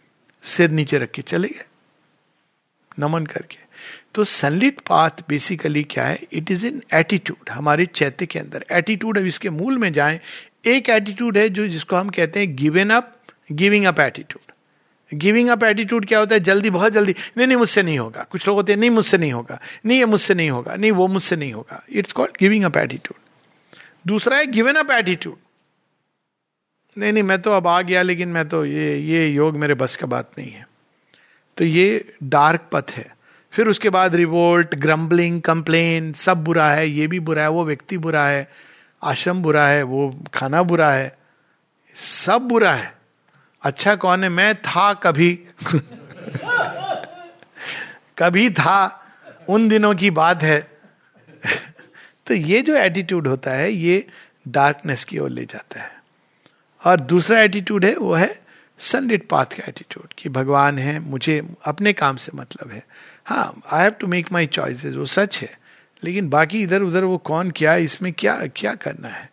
सिर नीचे रख के चले गए। नमन करके। तो सनलिट पाथ बेसिकली क्या है? इट इज़ इन एटीट्यूड हमारे चैत्य के अंदर। एटीट्यूड अब इसके मूल में जाए, एक एटीट्यूड है जो जिसको हम कहते हैं given up giving up attitude giving up attitude क्या होता है? जल्दी, बहुत जल्दी, नहीं नहीं, मुझसे नहीं होगा। कुछ लोग होते हैं, नहीं, मुझसे नहीं होगा। नहीं, ये मुझसे नहीं होगा। नहीं, वो मुझसे नहीं होगा। It's called giving up attitude दूसरा है गिवन अप एटीट्यूड नहीं नहीं, मैं तो अब आ गया, लेकिन मैं तो ये ये योग मेरे बस का बात नहीं है। तो ये डार्क पथ है। फिर उसके बाद रिवोल्ट ग्रम्बलिंग कंप्लेन सब बुरा है, ये भी बुरा है, वो व्यक्ति बुरा है, आश्रम बुरा है, वो खाना बुरा है, सब बुरा है। अच्छा कौन है? मैं था कभी। कभी था, उन दिनों की बात है। तो ये जो एटीट्यूड होता है, ये डार्कनेस की ओर ले जाता है। और दूसरा एटीट्यूड है, वो है सनलिट पाथ का एटीट्यूड कि भगवान है मुझे अपने काम से मतलब है हाँ I have to make my choices वो सच है लेकिन बाकी इधर उधर वो कौन क्या इसमें क्या क्या करना है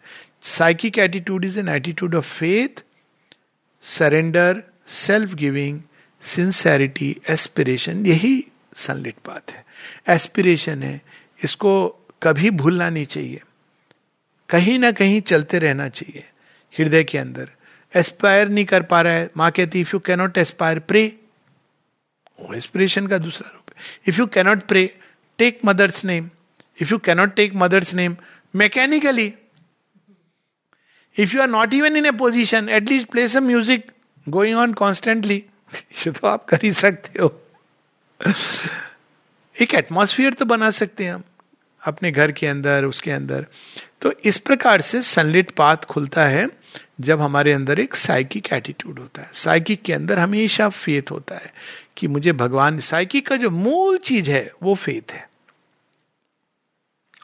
psychic attitude is an attitude of faith surrender self giving sincerity aspiration यही सनलिट पाथ है एस्पिरेशन है इसको कभी भूलना नहीं चाहिए कहीं ना कहीं चलते रहना चाहिए हृदय के अंदर एस्पायर नहीं कर पा रहा है। माँ कहती if you cannot aspire pray वो एस्पिरेशन का दूसरा रूप है। If you cannot pray take mother's name if you cannot take mother's name mechanically if you are not even in a position at least play some music going on constantly ये तो आप कर ही सकते हो। एक एटमोसफियर तो बना सकते हैं हम, अपने घर के अंदर, उसके अंदर। तो इस प्रकार से सनलिट पाथ खुलता है। जब हमारे अंदर एक साइकिक एटीट्यूड होता है। साइकिक के अंदर हमेशा फेथ होता है कि मुझे भगवान साइकिक का जो मूल चीज़ है, वो फेथ है।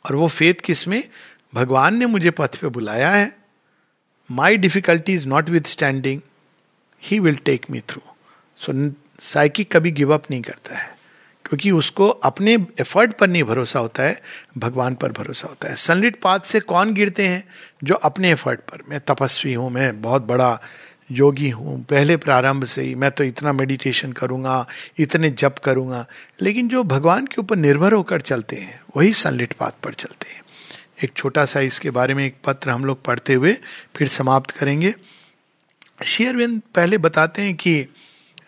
और वो फेथ किसमें भगवान ने मुझे पथ पे बुलाया है। My difficulty is not with standing he will take me through so psychic कभी गिव अप नहीं करता है। क्योंकि उसको अपने एफर्ट पर नहीं भरोसा होता है, भगवान पर भरोसा होता है। सनलिट पाथ से कौन गिरते हैं? जो अपने एफर्ट पर। मैं तपस्वी हूँ, मैं बहुत बड़ा योगी हूँ। पहले प्रारंभ से ही मैं तो इतना मेडिटेशन करूँगा, इतने जप करूँगा। लेकिन जो भगवान के ऊपर निर्भर होकर चलते हैं, वही सनलिट पाथ पर चलते हैं। एक छोटा सा इसके बारे में एक पत्र हम लोग पढ़ते हुए फिर समाप्त करेंगे। शेयरविंद पहले बताते हैं कि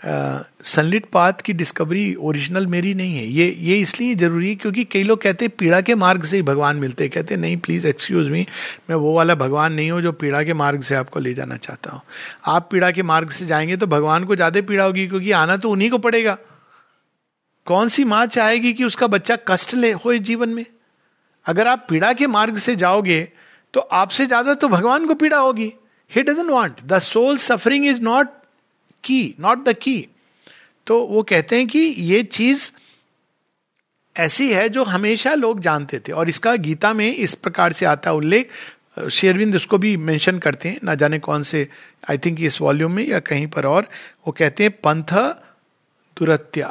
सनलिट पाथ की डिस्कवरी ओरिजिनल मेरी नहीं है। ये ये इसलिए ज़रूरी है क्योंकि कई लोग कहते हैं, पीड़ा के मार्ग से ही भगवान मिलते हैं। कहते हैं, नहीं प्लीज़ एक्सक्यूज मी मैं वो वाला भगवान नहीं हूँ जो पीड़ा के मार्ग से आपको ले जाना चाहता हूँ। आप पीड़ा के मार्ग से जाएँगे तो भगवान को ज़्यादा पीड़ा होगी क्योंकि आना तो उन्हीं को पड़ेगा। कौन सी माँ चाहेगी कि उसका बच्चा कष्ट ले, हो इस जीवन में? अगर आप पीड़ा के मार्ग से जाओगे तो आपसे ज़्यादा तो भगवान को पीड़ा होगी। He doesn't want the soul suffering is not key not the key तो वो कहते हैं कि ये चीज़ ऐसी है जो हमेशा लोग जानते थे और इसका गीता में इस प्रकार से आता उल्लेख। शेरविंद उसको भी मेंशन करते हैं, ना जाने कौन से आई थिंक इस वॉल्यूम में या कहीं पर और। वो कहते हैं, पंथ दुरत्या,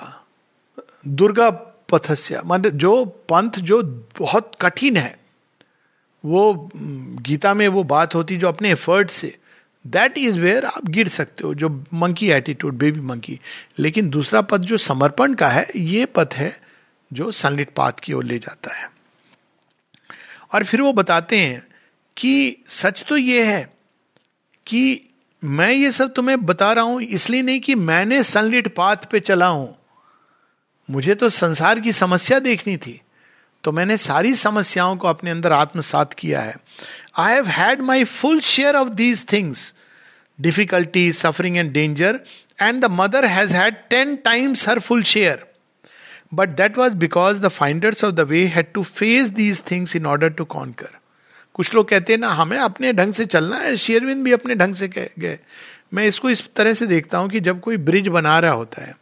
दुर्गा पथस्या। मतलब जो पंथ जो बहुत कठिन है, वो, गीता में वो बात होती जो अपने effort say that is where आप गिर सकते हो, जो मंकी एटीट्यूड बेबी मंकी लेकिन दूसरा पद जो समर्पण का है, ये पद है जो सनलिट पाथ की ओर ले जाता है। और फिर वो बताते हैं कि सच तो ये है कि मैं ये सब तुम्हें बता रहा हूँ, इसलिए नहीं कि मैंने सनलिट पाथ पे चला हूँ। मुझे तो संसार की समस्या देखनी थी तो मैंने सारी समस्याओं को अपने अंदर आत्मसात किया है। I have had my full share of these things difficulty suffering and danger and the mother has had ten times her full share but that was because the finders of the way had to face these things in order to conquer कुछ लोग कहते हैं, ना, हमें अपने ढंग से चलना है। शेयरविंद भी अपने ढंग से गए। मैं इसको इस तरह से देखता हूँ कि जब कोई ब्रिज बना रहा होता है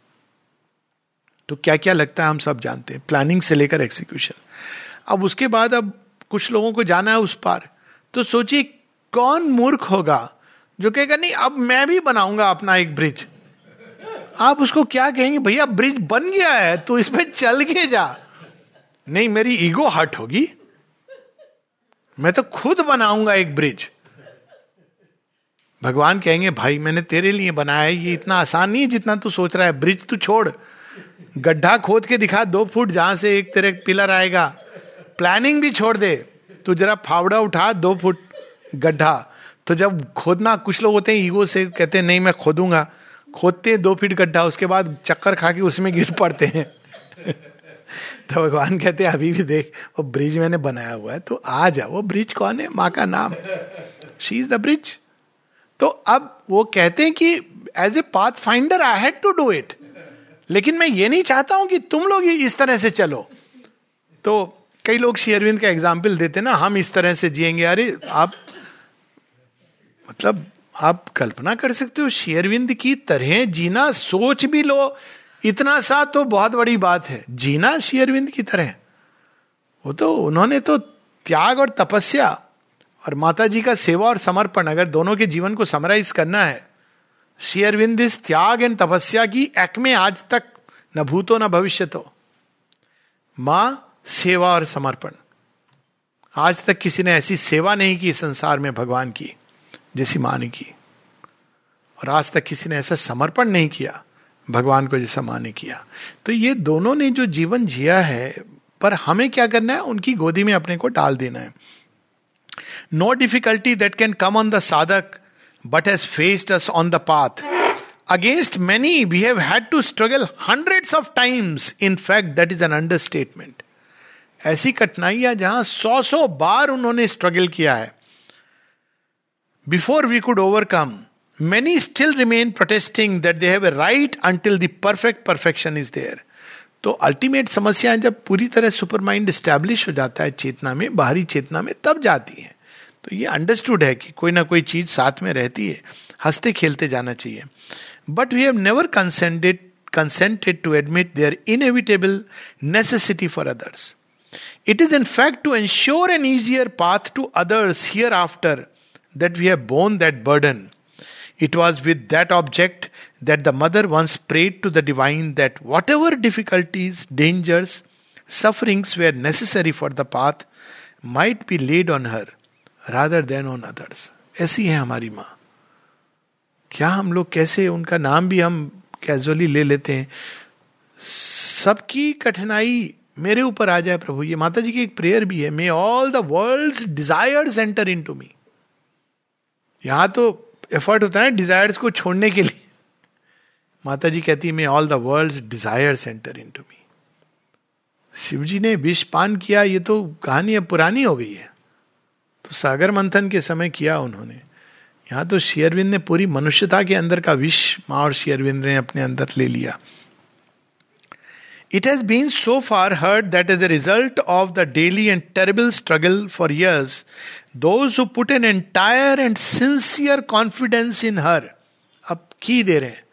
तो क्या क्या लगता है हम सब जानते हैं। प्लानिंग से लेकर एक्सिक्यूशन अब उसके बाद अब कुछ लोगों को जाना है उस पार। तो सोचिए कौन मूर्ख होगा जो कहेगा, नहीं, अब मैं भी बनाऊँगा अपना एक ब्रिज। आप उसको क्या कहेंगे, भैया, ब्रिज बन गया है तो इस पर चल के जा। नहीं, मेरी ईगो हट होगी। मैं तो खुद बनाऊँगा एक ब्रिज। भगवान कहेंगे, भाई, मैंने तेरे लिए बनाया है, ये इतना आसान नहीं है जितना तू सोच रहा है। ब्रिज तू छोड़। गड्ढा खोद के दिखा, दो फुट जहाँ से एक तेरे पिलर आएगा। प्लानिंग भी छोड़ दे। तू जरा फावड़ा उठा, दो फुट गड्ढा। तो जब खोदना, कुछ लोग होते हैं ईगो से कहते हैं, नहीं, मैं खोदूँगा। खोदते हैं, दो फीट गड्ढा, उसके बाद चक्कर खा के उसमें गिर पड़ते हैं। तो भगवान कहते हैं, अभी भी देख, वो ब्रिज मैंने बनाया हुआ है तो आ जा। वो ब्रिज कौन है? माँ का नाम। शी इज़ द ब्रिज तो अब वो कहते हैं कि as a path finder I had to do it लेकिन मैं ये नहीं चाहता हूँ कि तुम लोग इस तरह से चलो। तो कई लोग श्री अरविंद का एग्ज़ाम्पल देते ना, हम इस तरह से जिएँगे। अरे, आप मतलब आप कल्पना कर सकते हो शेयरविंद की तरह जीना सोच भी लो। इतना सा तो बहुत बड़ी बात है। जीना शेयरविंद की तरह। वो तो उन्होंने तो त्याग और तपस्या और माता जी का सेवा और समर्पण, अगर दोनों के जीवन को समराइज करना है। शेयरविंद इस त्याग एंड तपस्या की एक में आज तक न भूतो, न भविष्य तो माँ, सेवा और समर्पण। आज तक किसी ने ऐसी सेवा नहीं की संसार में भगवान की। जैसी माँ ने की। और आज तक किसी ने ऐसा समर्पण नहीं किया, भगवान को जैसा माँ ने किया। तो ये दोनों ने जो जीवन जिया है, पर हमें क्या करना है? उनकी गोदी में अपने को डाल देना है। No difficulty that can come on the sadhak but has faced us on the path against many we have had to struggle hundreds of times in fact that is an understatement ऐसी कठिनाइयाँ जहाँ सौ सौ बार उन्होंने struggle किया है before we could overcome many still remain protesting that they have a right until the perfect perfection is there तो ultimate समस्याएँ जब पूरी तरह सुपर माइंड स्टैब्लिश हो जाता है चेतना में, बाहरी चेतना में, तब जाती है। तो ये अंडरस्टूड है कि कोई ना कोई चीज़ साथ में रहती है, हँसते खेलते जाना चाहिए। But we have never consented consented to admit their inevitable necessity for others it is in fact to ensure an easier path to others hereafter that we have borne that burden It was with that object that the mother once prayed to the divine that whatever difficulties, dangers, sufferings were necessary for the path might be laid on her rather than on others. ऐसी है हमारी माँ क्या हम लोग कैसे उनका नाम भी हम कैजुअली ले लेते हैं सबकी कठिनाई मेरे ऊपर आ जाए प्रभु ये माता जी की एक प्रेयर भी है may all the world desires enter into me यहाँ तो एफर्ट होता है डिजायर्स को छोड़ने के लिए। माता जी कहती may all the world desire centre into me Shiv ji ने विष पान किया, ये तो कहानी अब पुरानी हो गई है। तो सागर मंथन के समय किया उन्होंने। यहाँ तो शेयरविंद ने पूरी मनुष्यता के अंदर का विष, माँ और शेयरविंद ने अपने अंदर ले लिया। It has been so far heard that is the result of the daily and terrible struggle for years those who put an entire and sincere confidence in her अब की दे रहे हैं?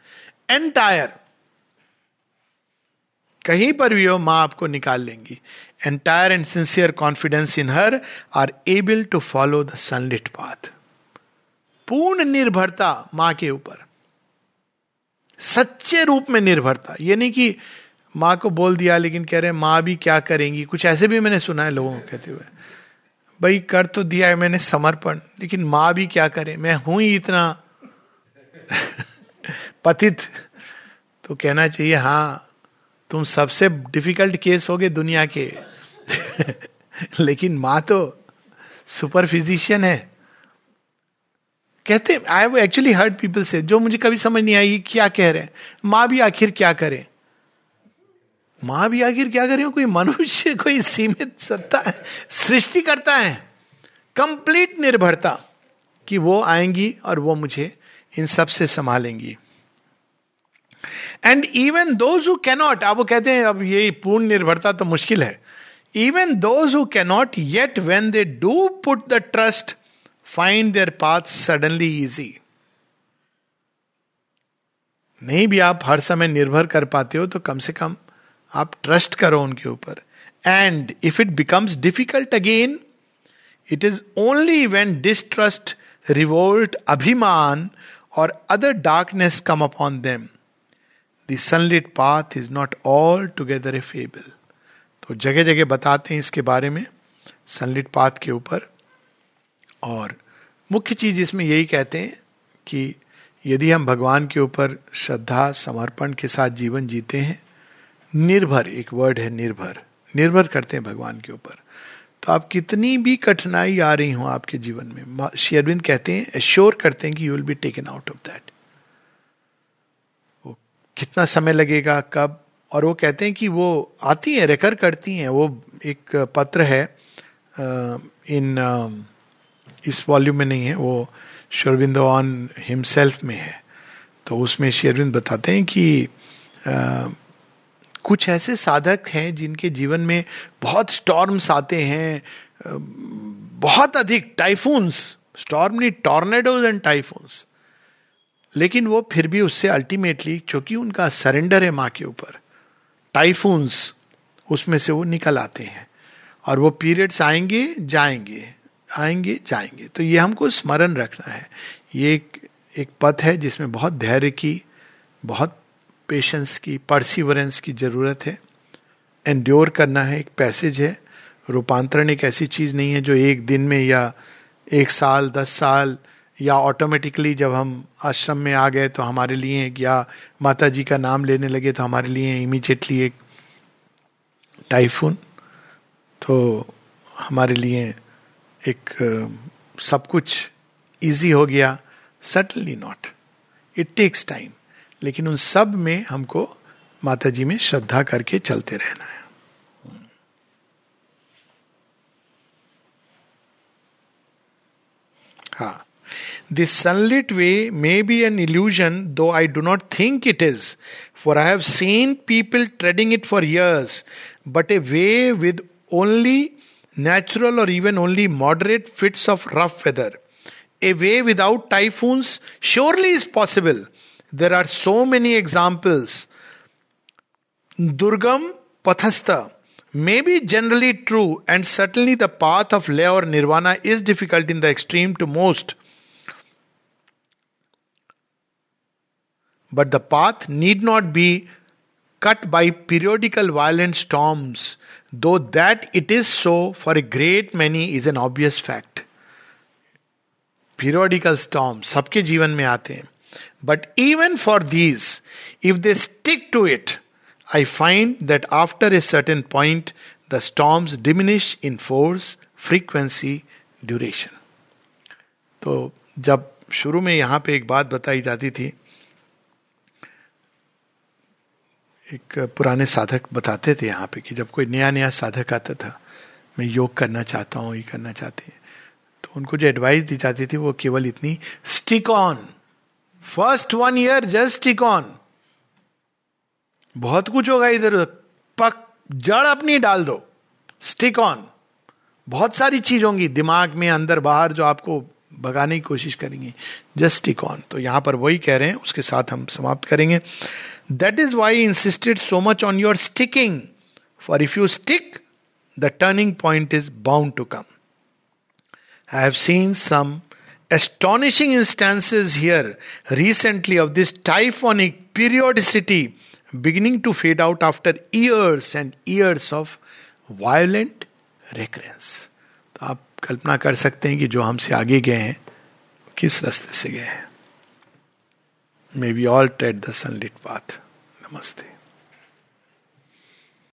एंटायर कहीं पर भी हो, माँ आपको निकाल लेंगी। Entire and sincere confidence in her are able to follow the sunlit path पूर्ण निर्भरता माँ के ऊपर। सच्चे रूप में निर्भरता। यानी कि माँ को बोल दिया, लेकिन कह रहे हैं, माँ भी क्या करेंगी? कुछ ऐसे भी मैंने सुना है लोगों को कहते हुए। भाई, कर तो दिया है मैंने समर्पण, लेकिन माँ भी क्या करे? मैं हूँ ही इतना पतित। तो कहना चाहिए हाँ तुम सबसे डिफ़िकल्ट केस हो गए दुनिया के। लेकिन माँ तो सुपर फिजिशियन है। कहते I have actually heard people से जो मुझे कभी समझ नहीं आई क्या कह रहे हैं? माँ भी आखिर क्या करे? माँ भी आखिर क्या करे कोई मनुष्य, कोई सीमित सत्ता है, सृष्टि करता है। कंप्लीट निर्भरता कि वो आएँगी और वो मुझे इन सबसे संभालेंगी। And even those who cannot आप वो कहते हैं, अब ये पूर्ण निर्भरता तो मुश्किल है। Even those who cannot yet when they do put the trust find their path suddenly easy नहीं भी आप हर समय निर्भर कर पाते हो तो कम से कम आप ट्रस्ट करो उनके ऊपर. And if it becomes difficult again it is only when distrust revolt अभिमान और other darkness come upon them the path is not altogether a fable तो जगह जगह बताते हैं इसके बारे में सनलिट पाथ के ऊपर. और मुख्य चीज़ इसमें यही कहते हैं कि यदि हम भगवान के ऊपर श्रद्धा, समर्पण के साथ जीवन जीते हैं निर्भर, एक वर्ड है निर्भर। निर्भर करते हैं भगवान के ऊपर। तो आप कितनी भी कठिनाई आ रही हो आपके जीवन में शेयरविंद कहते हैं एश्योर करते हैं कि you will be taken out of that वो कितना समय लगेगा, कब? और वो कहते हैं कि वो आती हैं, रेकर करती हैं। वो एक पत्र है इन इस वॉल्यूम में नहीं है, वो शेरविंद ऑन हिमसेल्फ में है। तो उसमें शेरविंद बताते हैं कि कुछ ऐसे साधक हैं जिनके जीवन में बहुत स्टॉर्म्स आते हैं, बहुत अधिक टाइफून्स स्टॉर्म नहीं टॉर्नेडोज एंड टाइफून्स लेकिन वो फिर भी उससे अल्टीमेटली क्योंकि उनका सरेंडर है माँ के ऊपर टाइफून्स उसमें से वो निकल आते हैं। और वो पीरियड्स आएँगे, जाएँगे आएँगे, जाएँगे। तो ये हमको स्मरण रखना है। ये एक एक पथ है जिसमें बहुत धैर्य की, बहुत पेशेंस की परसिवरेंस की ज़रूरत है। एंड्योर करना है, एक पैसेज है। रूपांतरण एक ऐसी चीज़ नहीं है जो एक दिन में या एक साल, दस साल, या ऑटोमेटिकली जब हम आश्रम में आ गए तो हमारे लिए एक, या माता जी का नाम लेने लगे तो हमारे लिए इमीजिएटली एक टाइफून तो हमारे लिए एक, सब कुछ इजी हो गया। Suddenly not it takes time लेकिन उन सब में हमको माता जी में श्रद्धा करके चलते रहना है। हा। This sunlit way may be an illusion though I do not think it is for I have seen people treading it for years but a way with only natural or even only moderate fits of rough weather a way without typhoons surely is possible There are so many examples. Durgam Pathasta may be generally true, and certainly the path of lay or nirvana is difficult in the extreme to most. But the path need not be cut by periodical violent storms, though that it is so for a great many is an obvious fact. Periodical storms सबके जीवन में आते हैं But even for these if they stick to it I find that after a certain point, the storms diminish in force, frequency, duration. तो जब शुरू में यहाँ पे एक बात बताई जाती थी एक पुराने साधक बताते थे यहाँ पे कि जब कोई नया नया साधक आता था मैं योग करना चाहता हूँ ये करना चाहती तो उनको जो एडवाइस दी जाती थी वो केवल इतनी stick on first one year just stick on बहुत कुछ होगा इधर उधर। पक, जड़ अपनी डाल दो। स्टिक ऑन बहुत सारी चीज़ होंगी दिमाग में, अंदर, बाहर, जो आपको भगाने की कोशिश करेंगे। जस्ट स्टिक ऑन तो यहाँ पर वही कह रहे हैं, उसके साथ हम समाप्त करेंगे। That is why insisted so much on your sticking for if you stick the turning point is bound to come I have seen some astonishing instances here recently of this typhonic periodicity beginning to fade out after years and years of violent recurrence. तो आप कल्पना कर सकते हैं कि जो हमसे आगे गए हैं किस रास्ते से गए हैं may be all tread the sunlit path नमस्ते